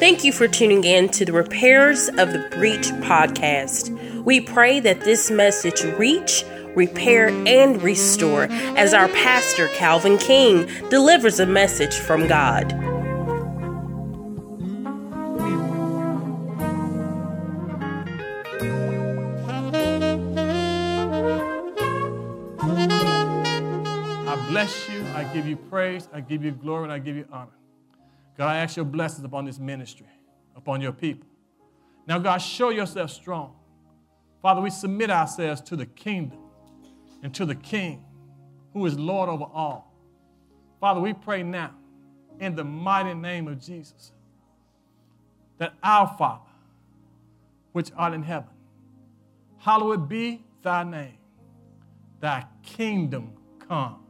Thank you for tuning in to the Repairers of the Breach podcast. We pray that this message reach, repair, and restore as our pastor, Calvin King, delivers a message from God. I bless you, I give you praise, I give you glory, and I give you honor. God, I ask your blessings upon this ministry, upon your people. Now, God, show yourself strong. Father, we submit ourselves to the kingdom and to the King who is Lord over all. Father, we pray now in the mighty name of Jesus that our Father, which art in heaven, hallowed be thy name, thy kingdom come,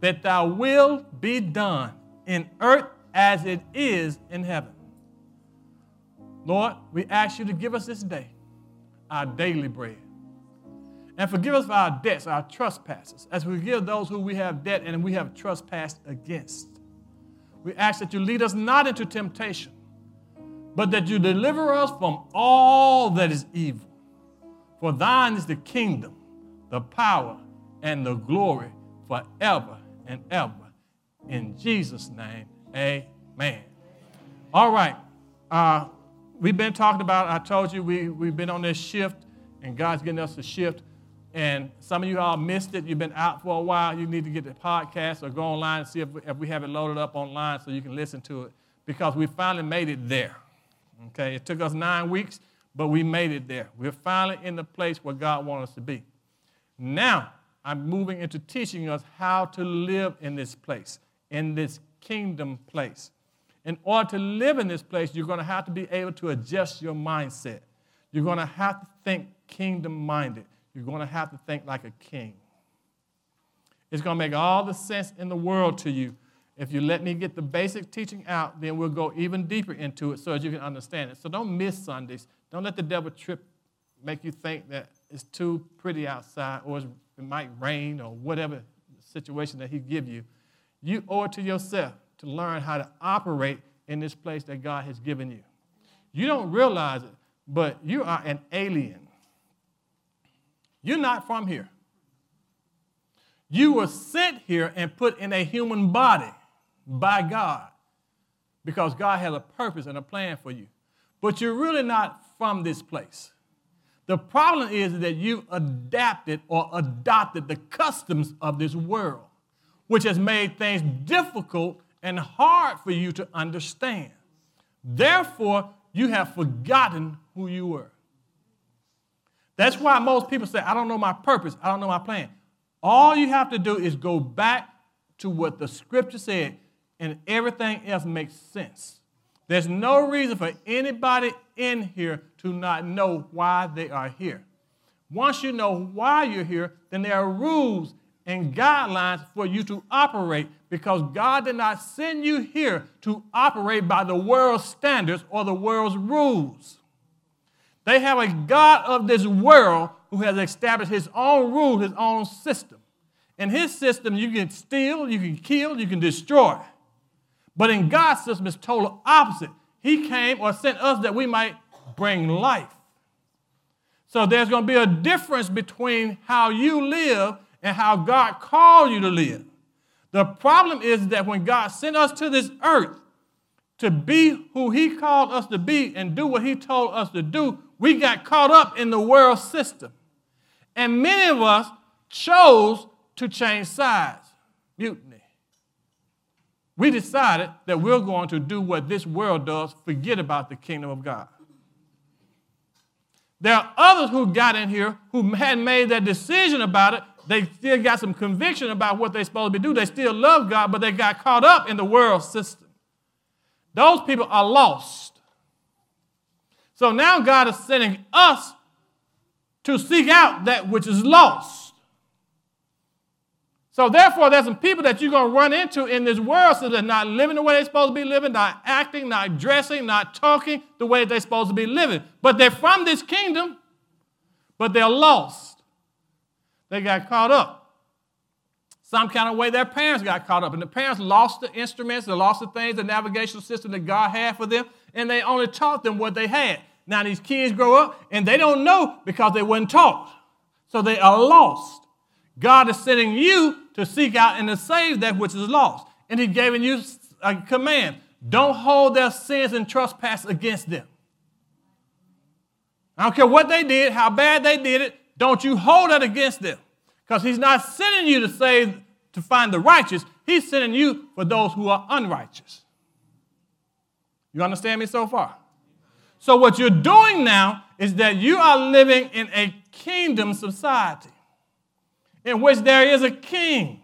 that thy will be done in earth as it is in heaven. Lord, we ask you to give us this day our daily bread. And forgive us for our debts, our trespasses, as we forgive those who we have debt and we have trespassed against. We ask that you lead us not into temptation, but that you deliver us from all that is evil. For thine is the kingdom, the power, and the glory forever and ever. In Jesus' name, amen. All right. Uh, we've been talking about, I told you, we, we've been on this shift, and God's getting us to shift. And some of you all missed it. You've been out for a while. You need to get the podcast or go online and see if we, if we have it loaded up online so you can listen to it because we finally made it there. Okay, it took us nine weeks, but we made it there. We're finally in the place where God wants us to be. Now, I'm moving into teaching us how to live in this place, in this kingdom place. In order to live in this place, you're going to have to be able to adjust your mindset. You're going to have to think kingdom minded. You're going to have to think like a king. It's going to make all the sense in the world to you. If you let me get the basic teaching out, then we'll go even deeper into it so that you can understand it. So don't miss Sundays. Don't let the devil trip, make you think that it's too pretty outside or it might rain or whatever situation that he give you. You owe it to yourself to learn how to operate in this place that God has given you. You don't realize it, but you are an alien. You're not from here. You were sent here and put in a human body by God because God has a purpose and a plan for you. But you're really not from this place. The problem is that you adapted or adopted the customs of this world, which has made things difficult and hard for you to understand. Therefore, you have forgotten who you were. That's why most people say, I don't know my purpose, I don't know my plan. All you have to do is go back to what the scripture said, and everything else makes sense. There's no reason for anybody in here to not know why they are here. Once you know why you're here, then there are rules and guidelines for you to operate because God did not send you here to operate by the world's standards or the world's rules. They have a God of this world who has established his own rule, his own system. In his system, you can steal, you can kill, you can destroy. But in God's system, it's total opposite. He came or sent us that we might bring life. So there's going to be a difference between how you live and how God called you to live. The problem is that when God sent us to this earth to be who He called us to be and do what He told us to do, we got caught up in the world system. And many of us chose to change sides. Mutiny. We decided that we're going to do what this world does, forget about the kingdom of God. There are others who got in here who hadn't made that decision about it. They still got some conviction about what they're supposed to be doing. They still love God, but they got caught up in the world system. Those people are lost. So now God is sending us to seek out that which is lost. So therefore, there's some people that you're going to run into in this world so they're not living the way they're supposed to be living, not acting, not dressing, not talking the way they're supposed to be living. But they're from this kingdom, but they're lost. They got caught up. Some kind of way their parents got caught up, and the parents lost the instruments, they lost the things, the navigational system that God had for them, and they only taught them what they had. Now these kids grow up and they don't know because they weren't taught. So they are lost. God is sending you to seek out and to save that which is lost. And He's giving you a command don't hold their sins and trespass against them. I don't care what they did, how bad they did it, don't you hold that against them. Because he's not sending you to save to find the righteous, he's sending you for those who are unrighteous. You understand me so far? So, what you're doing now is that you are living in a kingdom society in which there is a king.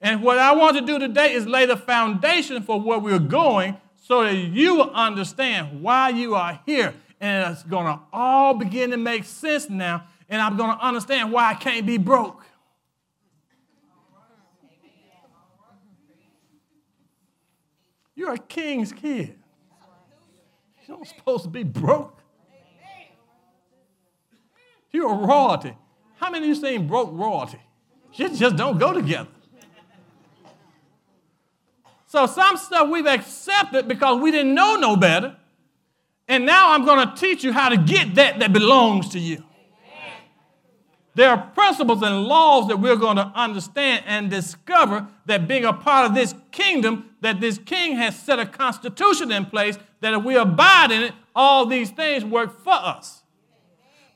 And what I want to do today is lay the foundation for where we're going so that you will understand why you are here. And it's going to all begin to make sense now. And I'm going to understand why I can't be broke. You're a king's kid. You're not supposed to be broke. You're a royalty. How many of you seen broke royalty? Shit just don't go together. So some stuff we've accepted because we didn't know no better. And now I'm going to teach you how to get that that belongs to you. There are principles and laws that we're going to understand and discover that being a part of this kingdom, that this king has set a constitution in place that if we abide in it, all these things work for us.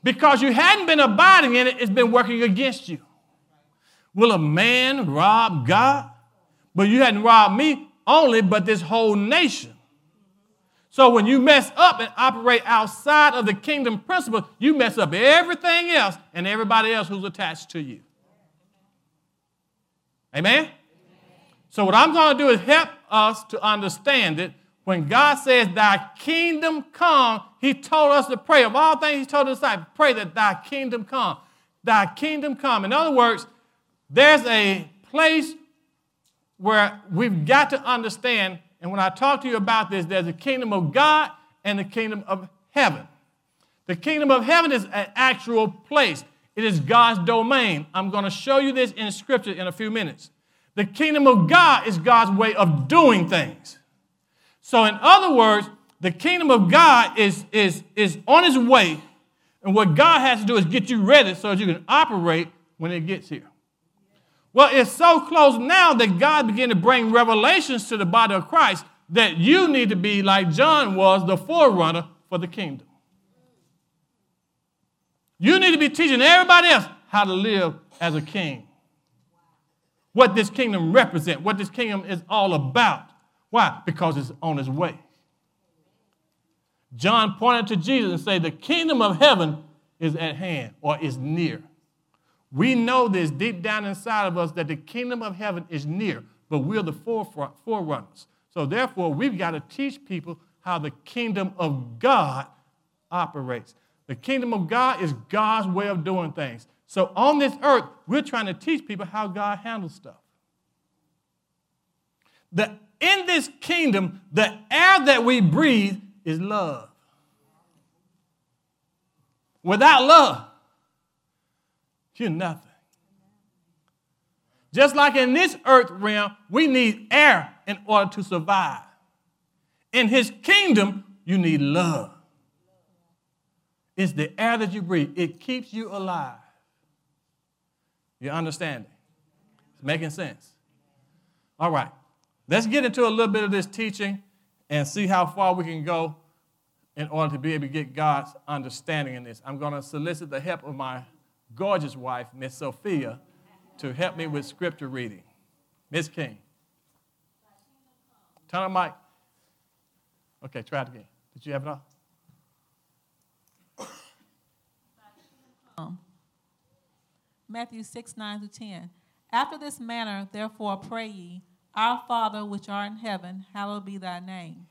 Because you hadn't been abiding in it, it's been working against you. Will a man rob God? But you hadn't robbed me only, but this whole nation. So when you mess up and operate outside of the kingdom principle, you mess up everything else and everybody else who's attached to you. Amen? So what I'm going to do is help us to understand it. When God says, Thy kingdom come, He told us to pray. Of all things, He told us disciples, pray that Thy kingdom come. Thy kingdom come. In other words, there's a place where we've got to understand, and when I talk to you about this, there's a kingdom of God and the kingdom of heaven. The kingdom of heaven is an actual place, it is God's domain. I'm going to show you this in scripture in a few minutes. The kingdom of God is God's way of doing things. So, in other words, the kingdom of God is, is, is on its way, and what God has to do is get you ready so that you can operate when it gets here. Well, it's so close now that God began to bring revelations to the body of Christ that you need to be like John was, the forerunner for the kingdom. You need to be teaching everybody else how to live as a king. What this kingdom represents, what this kingdom is all about. Why? Because it's on its way. John pointed to Jesus and said, The kingdom of heaven is at hand or is near. We know this deep down inside of us that the kingdom of heaven is near, but we're the forefront, forerunners. So therefore, we've got to teach people how the kingdom of God operates. The kingdom of God is God's way of doing things. So on this earth, we're trying to teach people how God handles stuff. The, in this kingdom, the air that we breathe is love. Without love, you're nothing. Just like in this earth realm, we need air in order to survive. In his kingdom, you need love. It's the air that you breathe, it keeps you alive. You understand it? It's making sense. All right, let's get into a little bit of this teaching and see how far we can go in order to be able to get God's understanding in this. I'm going to solicit the help of my gorgeous wife, Miss Sophia, to help me with scripture reading. Miss King. Turn on mic. Okay, try it again. Did you have it? Um, Matthew 6, 9 to 10. After this manner, therefore, pray ye, Our Father which art in heaven, hallowed be thy name.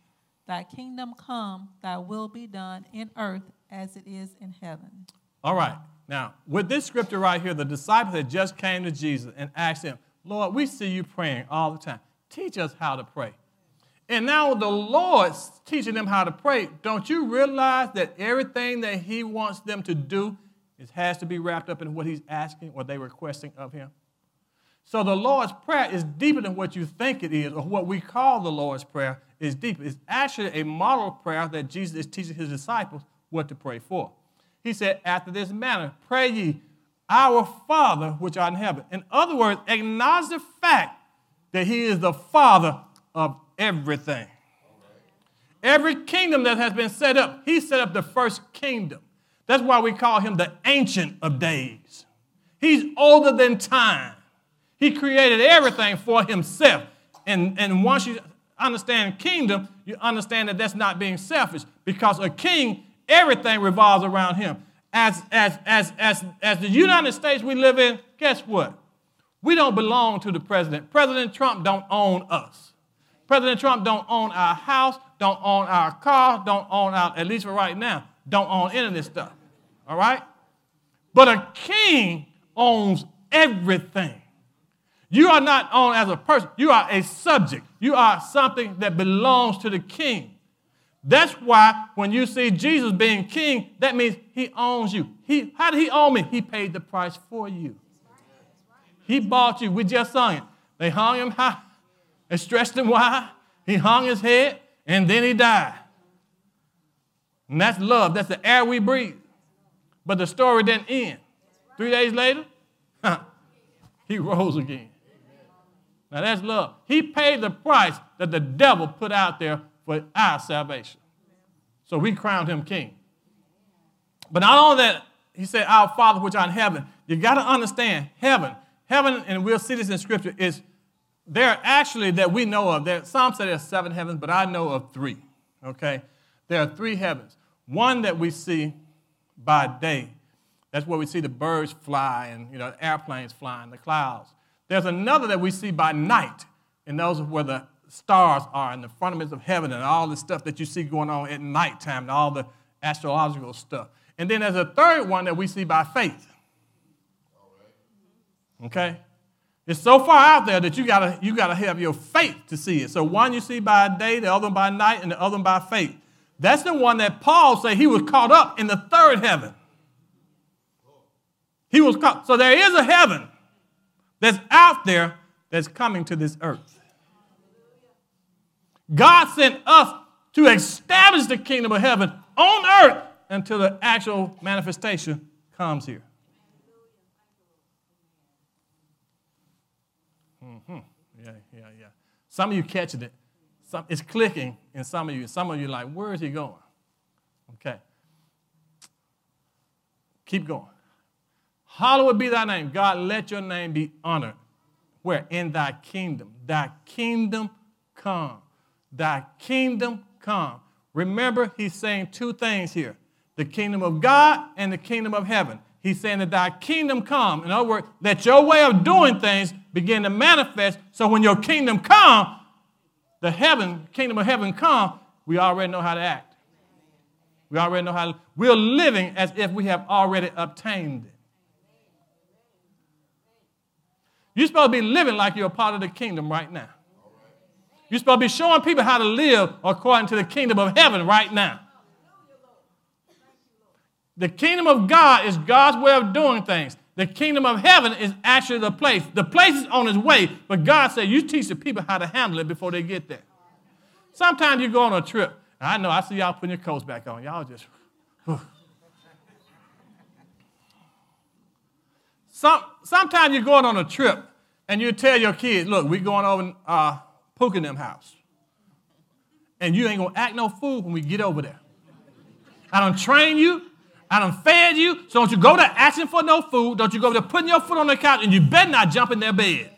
Thy kingdom come, thy will be done in earth as it is in heaven. All right. Now, with this scripture right here, the disciples had just came to Jesus and asked him, Lord, we see you praying all the time. Teach us how to pray. And now the Lord's teaching them how to pray. Don't you realize that everything that He wants them to do is, has to be wrapped up in what He's asking or they requesting of Him? So the Lord's Prayer is deeper than what you think it is, or what we call the Lord's Prayer is deeper. It's actually a model prayer that Jesus is teaching his disciples what to pray for. He said, After this manner, pray ye, Our Father which art in heaven. In other words, acknowledge the fact that he is the Father of everything. Every kingdom that has been set up, he set up the first kingdom. That's why we call him the Ancient of Days. He's older than time. He created everything for himself. And, and once you understand kingdom, you understand that that's not being selfish because a king, everything revolves around him. As, as, as, as, as the United States we live in, guess what? We don't belong to the president. President Trump don't own us. President Trump don't own our house, don't own our car, don't own our, at least for right now, don't own any of this stuff. All right? But a king owns everything. You are not owned as a person, you are a subject. You are something that belongs to the king. That's why when you see Jesus being king, that means he owns you. He, how did he own me? He paid the price for you. He bought you. We just sung it. They hung him high, they stretched him wide, he hung his head, and then he died. And that's love. That's the air we breathe. But the story didn't end. Three days later, he rose again. Now that's love. He paid the price that the devil put out there for our salvation. So we crowned him king. But not only that, he said, Our Father which art in heaven. You got to understand, heaven, heaven, and we'll see this in scripture, is there actually that we know of. There, some say there's seven heavens, but I know of three. Okay? There are three heavens. One that we see by day. That's where we see the birds fly and you know airplanes flying, the clouds. There's another that we see by night, and those are where the stars are and the firmaments of heaven and all the stuff that you see going on at nighttime and all the astrological stuff. And then there's a third one that we see by faith. Okay? It's so far out there that you gotta, you gotta have your faith to see it. So one you see by day, the other one by night, and the other one by faith. That's the one that Paul said he was caught up in the third heaven. He was caught. So there is a heaven that's out there that's coming to this earth. God sent us to establish the kingdom of heaven on earth until the actual manifestation comes here. Mm-hmm. Yeah, yeah, yeah. Some of you catching it. Some, it's clicking in some of you. Some of you like, where is he going? Okay. Keep going. Hallowed be thy name. God, let your name be honored. Where? In thy kingdom. Thy kingdom come. Thy kingdom come. Remember, he's saying two things here the kingdom of God and the kingdom of heaven. He's saying that thy kingdom come. In other words, that your way of doing things begin to manifest. So when your kingdom come, the heaven, kingdom of heaven come, we already know how to act. We already know how to, we're living as if we have already obtained it. You're supposed to be living like you're a part of the kingdom right now. You're supposed to be showing people how to live according to the kingdom of heaven right now. The kingdom of God is God's way of doing things. The kingdom of heaven is actually the place. The place is on its way, but God said, You teach the people how to handle it before they get there. Sometimes you go on a trip. I know, I see y'all putting your coats back on. Y'all just. Some, sometimes you're going on a trip and you tell your kids, look, we're going over uh, Pook them house. And you ain't gonna act no fool when we get over there. I don't train you, I done fed you, so don't you go there asking for no food. Don't you go there putting your foot on the couch, and you better not jump in their bed.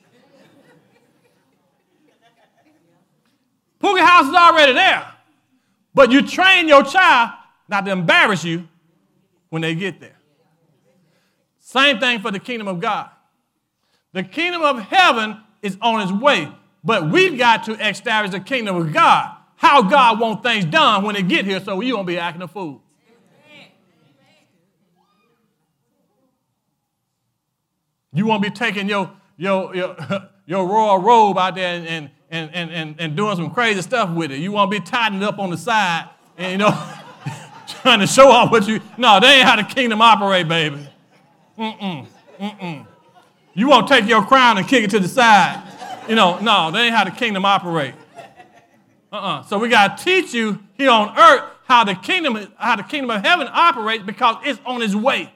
Pookie house is already there, but you train your child not to embarrass you when they get there. Same thing for the kingdom of God. The kingdom of heaven is on its way, but we've got to establish the kingdom of God. How God wants things done when they get here so you won't be acting a fool. You won't be taking your, your, your, your royal robe out there and, and, and, and, and doing some crazy stuff with it. You won't be it up on the side and, you know, trying to show off what you. No, they ain't how the kingdom operate, baby. Mm-mm. Mm-mm. You won't take your crown and kick it to the side. You know, no, they ain't how the kingdom operate. Uh-uh. So we got to teach you here on earth how the kingdom, how the kingdom of heaven operates because it's on its way.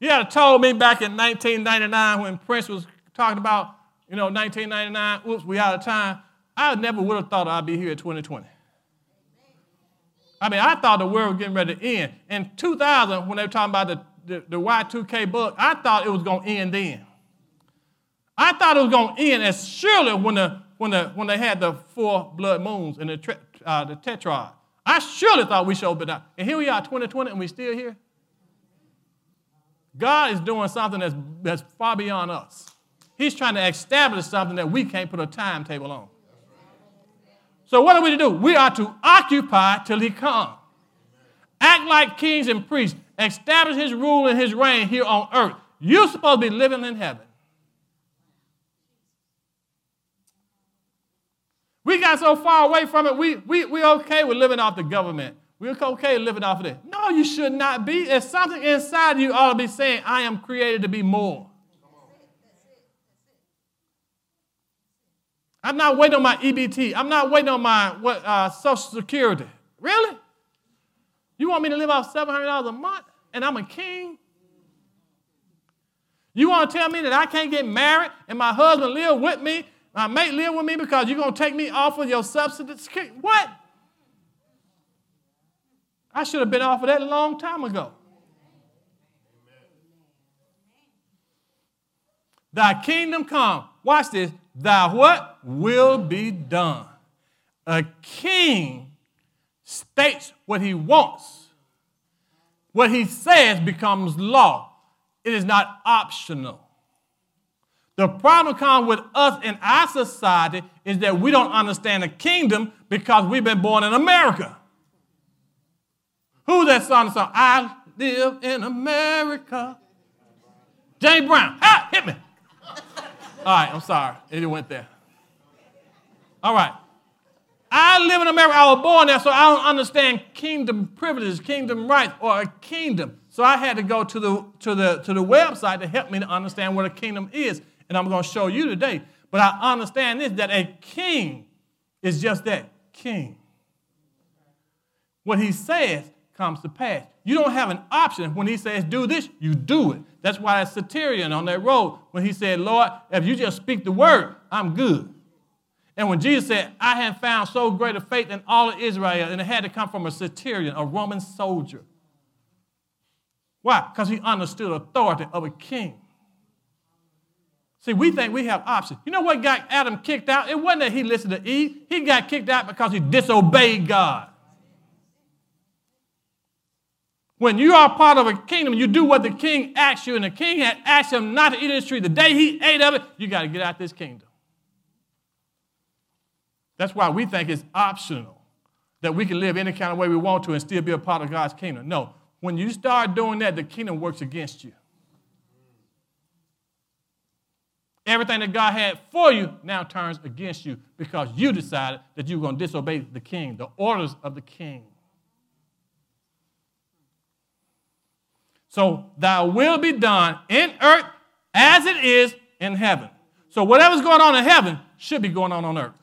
You had told me back in 1999 when Prince was talking about, you know, 1999, oops, we out of time. I never would have thought I'd be here in 2020. I mean, I thought the world was getting ready to end. In 2000, when they were talking about the, the, the Y2K book, I thought it was going to end then. I thought it was going to end as surely when, the, when, the, when they had the four blood moons and the, uh, the tetrad. I surely thought we should open up. And here we are, 2020, and we still here. God is doing something that's, that's far beyond us. He's trying to establish something that we can't put a timetable on. So what are we to do? We are to occupy till he comes. Act like kings and priests. Establish his rule and his reign here on earth. You're supposed to be living in heaven. We got so far away from it, we, we, we okay with living off the government. We're okay living off of it. No, you should not be. There's something inside you ought to be saying, I am created to be more. I'm not waiting on my EBT. I'm not waiting on my what, uh, Social Security. Really? You want me to live off $700 a month and I'm a king? You want to tell me that I can't get married and my husband live with me, my mate live with me because you're going to take me off of your subsidies? What? I should have been off of that a long time ago. Thy kingdom come. Watch this. Thy what? Will be done. A king states what he wants. What he says becomes law. It is not optional. The problem with us in our society is that we don't understand the kingdom because we've been born in America. Who's that song? song? I live in America. James Brown. Ah, hit me. All right, I'm sorry. It went there. All right. I live in America. I was born there, so I don't understand kingdom privileges, kingdom rights, or a kingdom. So I had to go to the, to the, to the website to help me to understand what a kingdom is. And I'm going to show you today. But I understand this that a king is just that king. What he says comes to pass. You don't have an option. When he says do this, you do it. That's why that centurion on that road, when he said, Lord, if you just speak the word, I'm good. And when Jesus said, I have found so great a faith in all of Israel, and it had to come from a centurion, a Roman soldier. Why? Because he understood authority of a king. See, we think we have options. You know what got Adam kicked out? It wasn't that he listened to Eve. He got kicked out because he disobeyed God. When you are part of a kingdom, you do what the king asks you, and the king had asked him not to eat of this tree. The day he ate of it, you got to get out of this kingdom. That's why we think it's optional that we can live any kind of way we want to and still be a part of God's kingdom. No, when you start doing that, the kingdom works against you. Everything that God had for you now turns against you because you decided that you were going to disobey the king, the orders of the king. So thy will be done in earth as it is in heaven. So whatever's going on in heaven should be going on on earth.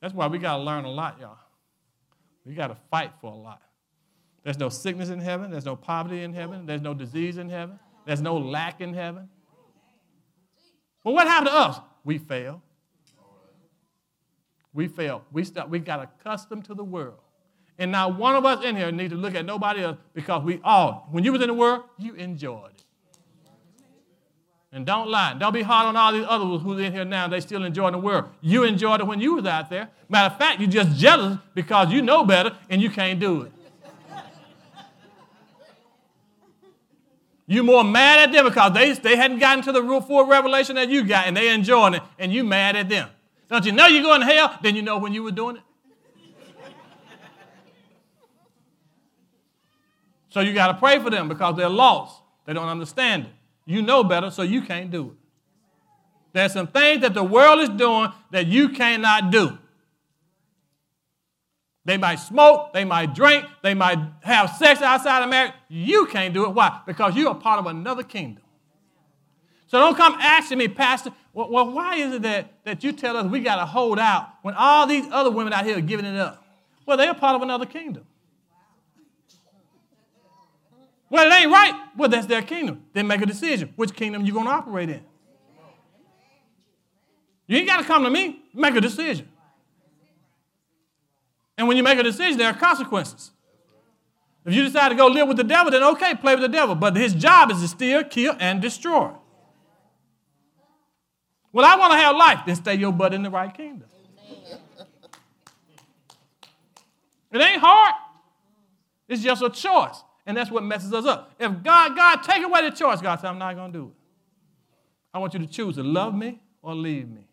That's why we got to learn a lot, y'all. We got to fight for a lot. There's no sickness in heaven. There's no poverty in heaven. There's no disease in heaven. There's no lack in heaven. Well, what happened to us? We fail. We fail. We, start, we got accustomed to the world. And now one of us in here need to look at nobody else because we all, when you was in the world, you enjoyed it. And don't lie. Don't be hard on all these others who's in here now. They still enjoying the world. You enjoyed it when you was out there. Matter of fact, you're just jealous because you know better and you can't do it. You're more mad at them because they, they hadn't gotten to the full revelation that you got and they enjoying it and you mad at them. Don't you know you're going to hell? Then you know when you were doing it. So you got to pray for them because they're lost. They don't understand it. You know better, so you can't do it. There's some things that the world is doing that you cannot do. They might smoke, they might drink, they might have sex outside of marriage. You can't do it. Why? Because you are part of another kingdom. So don't come asking me, Pastor, well, well why is it that, that you tell us we got to hold out when all these other women out here are giving it up? Well, they're part of another kingdom. Well, it ain't right. Well, that's their kingdom. Then make a decision. Which kingdom you're going to operate in? You ain't got to come to me. Make a decision. And when you make a decision, there are consequences. If you decide to go live with the devil, then okay, play with the devil. But his job is to steal, kill, and destroy. Well, I want to have life. Then stay your butt in the right kingdom. It ain't hard. It's just a choice. And that's what messes us up. If God, God, take away the choice, God said, I'm not going to do it. I want you to choose to love me or leave me.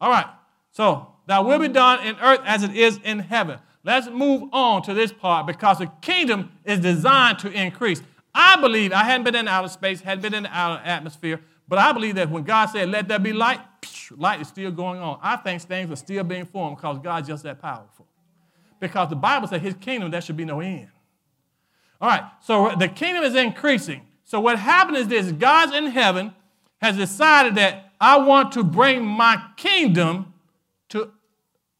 All right. So Thy will be done in earth as it is in heaven. Let's move on to this part because the kingdom is designed to increase. I believe, I hadn't been in outer space, hadn't been in the outer atmosphere, but I believe that when God said, let there be light, light is still going on. I think things are still being formed because God's just that powerful. Because the Bible says his kingdom, there should be no end. All right, so the kingdom is increasing. So what happened is this God's in heaven has decided that I want to bring my kingdom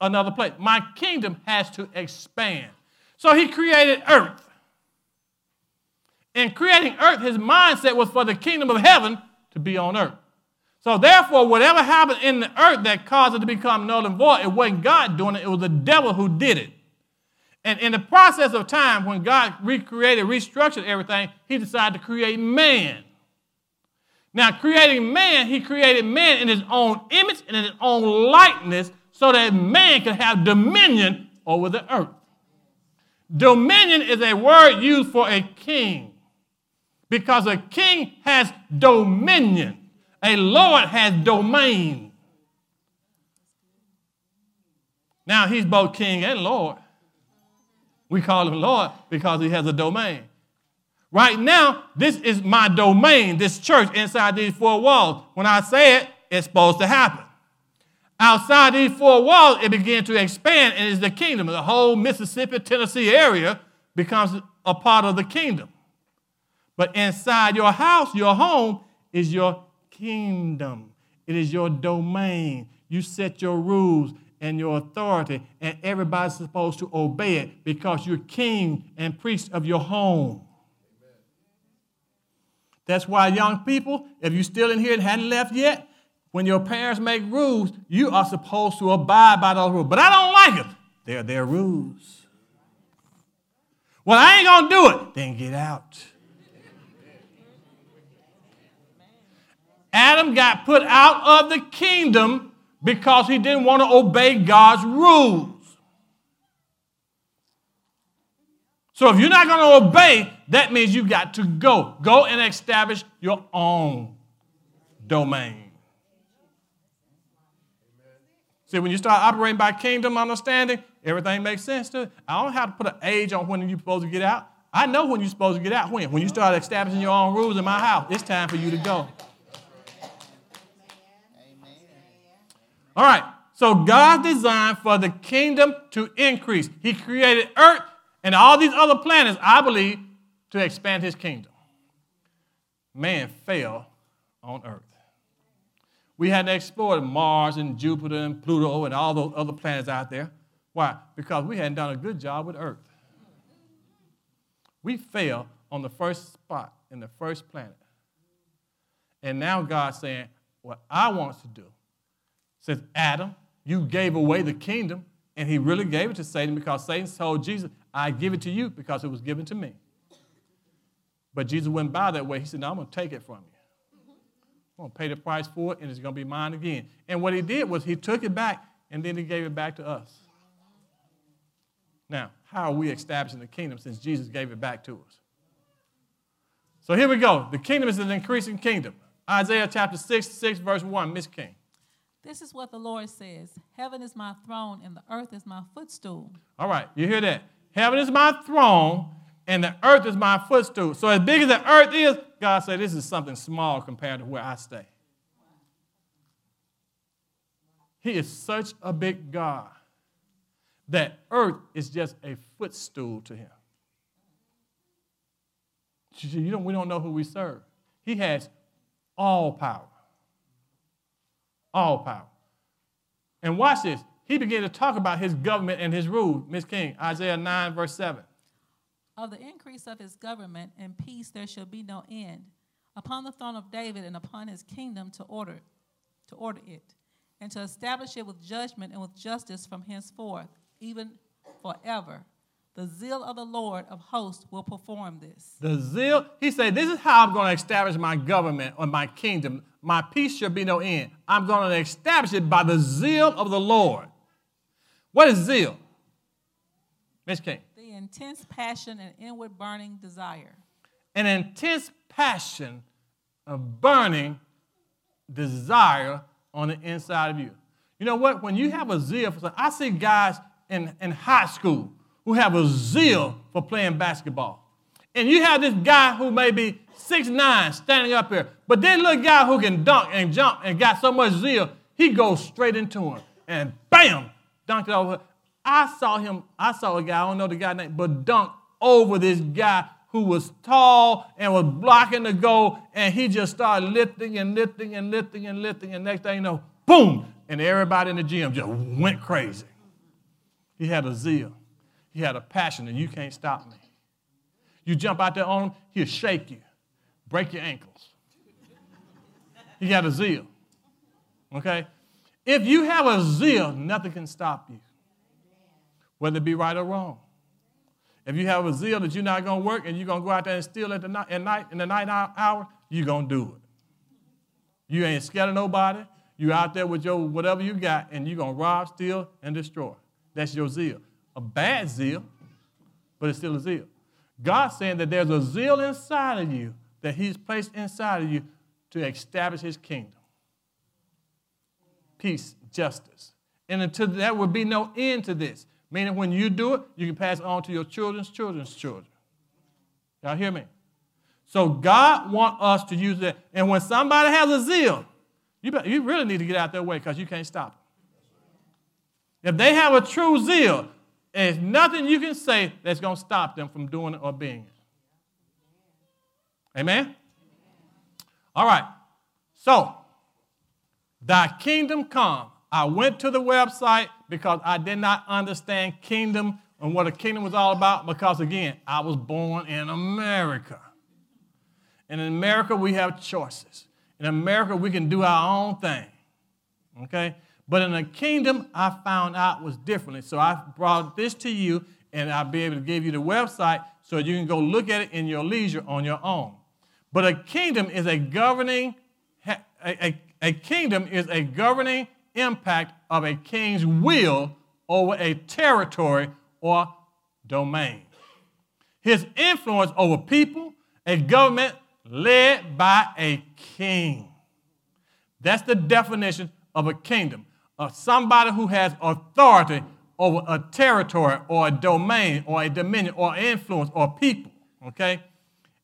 another place. My kingdom has to expand. So he created earth. In creating earth, his mindset was for the kingdom of heaven to be on earth. So therefore, whatever happened in the earth that caused it to become null and void, it wasn't God doing it, it was the devil who did it. And in the process of time, when God recreated, restructured everything, he decided to create man. Now, creating man, he created man in his own image and in his own likeness so that man can have dominion over the earth. Dominion is a word used for a king because a king has dominion, a lord has domain. Now he's both king and lord. We call him Lord because he has a domain. Right now, this is my domain, this church inside these four walls. When I say it, it's supposed to happen. Outside these four walls, it began to expand and is the kingdom. The whole Mississippi, Tennessee area becomes a part of the kingdom. But inside your house, your home, is your kingdom. It is your domain. You set your rules and your authority, and everybody's supposed to obey it because you're king and priest of your home. That's why, young people, if you're still in here and hadn't left yet, when your parents make rules, you are supposed to abide by those rules. But I don't like them. They're their rules. Well, I ain't going to do it. Then get out. Adam got put out of the kingdom because he didn't want to obey God's rules. So if you're not going to obey, that means you got to go. Go and establish your own domain. See, when you start operating by kingdom understanding, everything makes sense to it. I don't have to put an age on when you're supposed to get out. I know when you're supposed to get out. When? When you start establishing your own rules in my house, it's time for you to go. All right. So God designed for the kingdom to increase. He created earth and all these other planets, I believe, to expand his kingdom. Man fell on earth. We hadn't explored Mars and Jupiter and Pluto and all those other planets out there. Why? Because we hadn't done a good job with Earth. We failed on the first spot in the first planet. And now God's saying, What I want to do, says, Adam, you gave away the kingdom, and he really gave it to Satan because Satan told Jesus, I give it to you because it was given to me. But Jesus went by that way. He said, No, I'm going to take it from you. I'm going to pay the price for it, and it's going to be mine again. And what he did was he took it back, and then he gave it back to us. Now, how are we establishing the kingdom since Jesus gave it back to us? So here we go. The kingdom is an increasing kingdom. Isaiah chapter 6, 6, verse 1, Miss King. This is what the Lord says Heaven is my throne, and the earth is my footstool. All right, you hear that? Heaven is my throne, and the earth is my footstool. So, as big as the earth is, God said, This is something small compared to where I stay. He is such a big God that earth is just a footstool to him. You don't, we don't know who we serve. He has all power. All power. And watch this. He began to talk about his government and his rule. Miss King, Isaiah 9, verse 7. Of the increase of his government and peace there shall be no end, upon the throne of David and upon his kingdom to order, to order it, and to establish it with judgment and with justice from henceforth, even forever. The zeal of the Lord of hosts will perform this. The zeal, he said, This is how I'm going to establish my government or my kingdom. My peace shall be no end. I'm going to establish it by the zeal of the Lord. What is zeal? Miss King. Intense passion and inward burning desire. An intense passion, a burning desire on the inside of you. You know what? When you have a zeal for something, I see guys in, in high school who have a zeal for playing basketball. And you have this guy who may be six nine standing up here, but this little guy who can dunk and jump and got so much zeal, he goes straight into him and bam, dunked it over. I saw him, I saw a guy, I don't know the guy name, but dunk over this guy who was tall and was blocking the goal, and he just started lifting and lifting and lifting and lifting, and next thing you know, boom, and everybody in the gym just went crazy. He had a zeal. He had a passion, and you can't stop me. You jump out there on him, he'll shake you, break your ankles. He got a zeal. Okay? If you have a zeal, nothing can stop you, whether it be right or wrong. If you have a zeal that you're not going to work and you're going to go out there and steal at, the night, at night in the night hour, you're going to do it. You ain't scared of nobody. You're out there with your whatever you got, and you're to rob, steal, and destroy. That's your zeal a bad zeal, but it's still a zeal. God's saying that there's a zeal inside of you that He's placed inside of you to establish His kingdom. Peace, justice. And until there will be no end to this. Meaning, when you do it, you can pass it on to your children's children's children. Y'all hear me? So God wants us to use that. And when somebody has a zeal, you, better, you really need to get out their way because you can't stop them. If they have a true zeal, there's nothing you can say that's going to stop them from doing it or being it. Amen? All right. So, thy kingdom come. I went to the website because I did not understand kingdom and what a kingdom was all about because, again, I was born in America. And in America, we have choices. In America, we can do our own thing. Okay? But in the kingdom, I found out was differently. So I brought this to you, and I'll be able to give you the website so you can go look at it in your leisure on your own. But a kingdom is a governing, a, a, a kingdom is a governing impact of a king's will over a territory or domain. His influence over people, a government led by a king. That's the definition of a kingdom of somebody who has authority over a territory or a domain or a dominion or influence or people. Okay?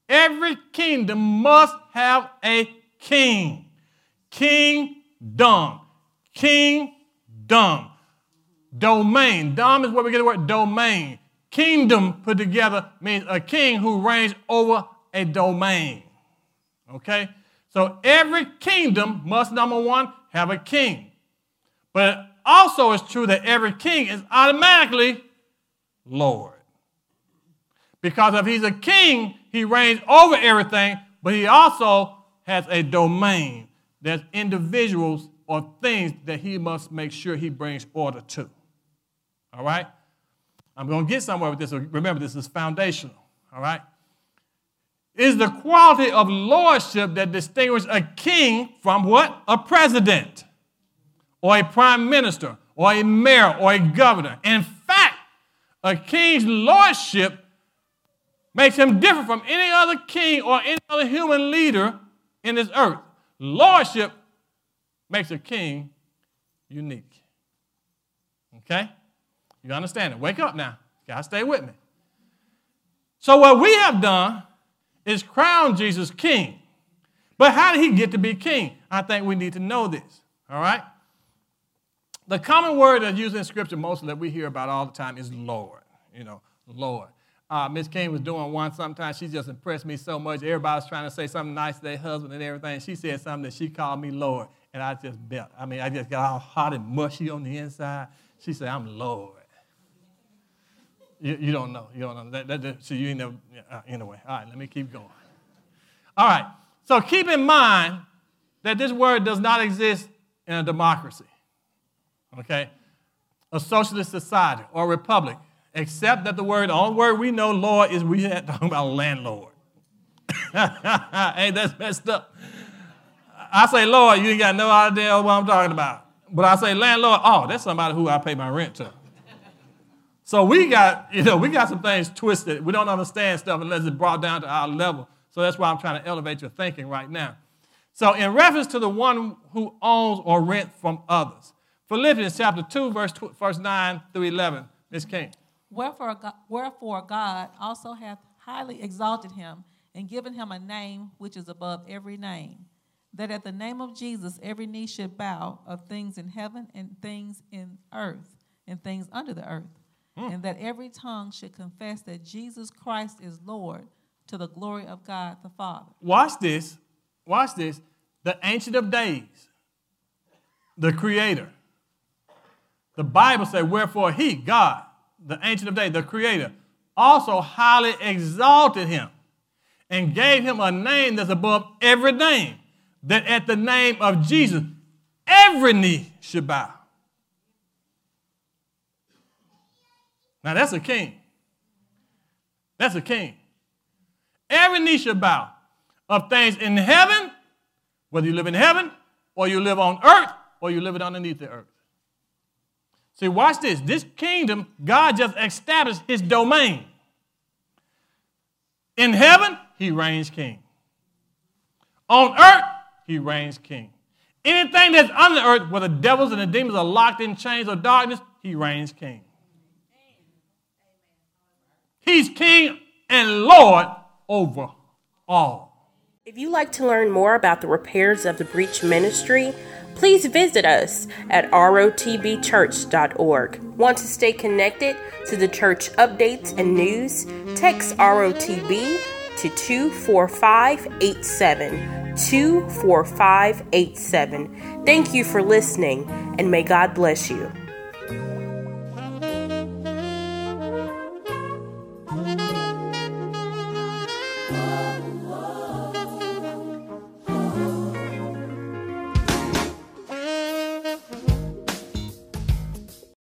Every kingdom must have a king. Kingdom. Kingdom. Domain. Dom is where we get the word domain. Kingdom put together means a king who reigns over a domain. Okay? So every kingdom must, number one, have a king. But also it's true that every king is automatically Lord. Because if he's a king, he reigns over everything, but he also has a domain. There's individuals or things that he must make sure he brings order to. All right? I'm going to get somewhere with this. Remember, this is foundational. All right? Is the quality of lordship that distinguishes a king from what? A president or a prime minister or a mayor or a governor. In fact, a king's lordship makes him different from any other king or any other human leader in this earth. Lordship makes a king unique. Okay? You understand it? Wake up now. You gotta stay with me. So, what we have done is crown Jesus king. But how did he get to be king? I think we need to know this. All right? The common word that's used in Scripture mostly that we hear about all the time is Lord. You know, Lord. Uh, Miss King was doing one sometimes. She just impressed me so much. Everybody was trying to say something nice to their husband and everything. She said something that she called me Lord, and I just belt. I mean, I just got all hot and mushy on the inside. She said, I'm Lord. You, you don't know. You don't know. That, that, that, so you ain't never, uh, anyway. All right, let me keep going. All right. So keep in mind that this word does not exist in a democracy, okay? A socialist society or republic, except that the word, the only word we know, Lord, is we talking about landlord. hey, that's messed up. I say Lord, you ain't got no idea what I'm talking about. But I say landlord, oh, that's somebody who I pay my rent to. So we got, you know, we got some things twisted. We don't understand stuff unless it's brought down to our level. So that's why I'm trying to elevate your thinking right now. So in reference to the one who owns or rents from others, Philippians chapter 2, verse, verse 9 through 11, Ms. King. Wherefore, wherefore God also hath highly exalted him and given him a name which is above every name, that at the name of Jesus every knee should bow of things in heaven and things in earth and things under the earth mm. and that every tongue should confess that Jesus Christ is Lord to the glory of God the Father. Watch this. Watch this. The Ancient of Days, the Creator. The Bible says, Wherefore He, God, the Ancient of Days, the Creator, also highly exalted Him and gave Him a name that's above every name, that at the name of Jesus, every knee should bow Now that's a king. That's a king. Every knee should bow of things in heaven, whether you live in heaven or you live on earth or you live it underneath the earth. See, watch this. This kingdom, God just established his domain. In heaven, he reigns king. On earth, he reigns king. Anything that's under the earth, where the devils and the demons are locked in chains of darkness, he reigns king. He's King and Lord over all. If you'd like to learn more about the Repairers of the Breach ministry, please visit us at rotbchurch.org. Want to stay connected to the church updates and news? Text ROTB to 24587. 24587. Thank you for listening, and may God bless you.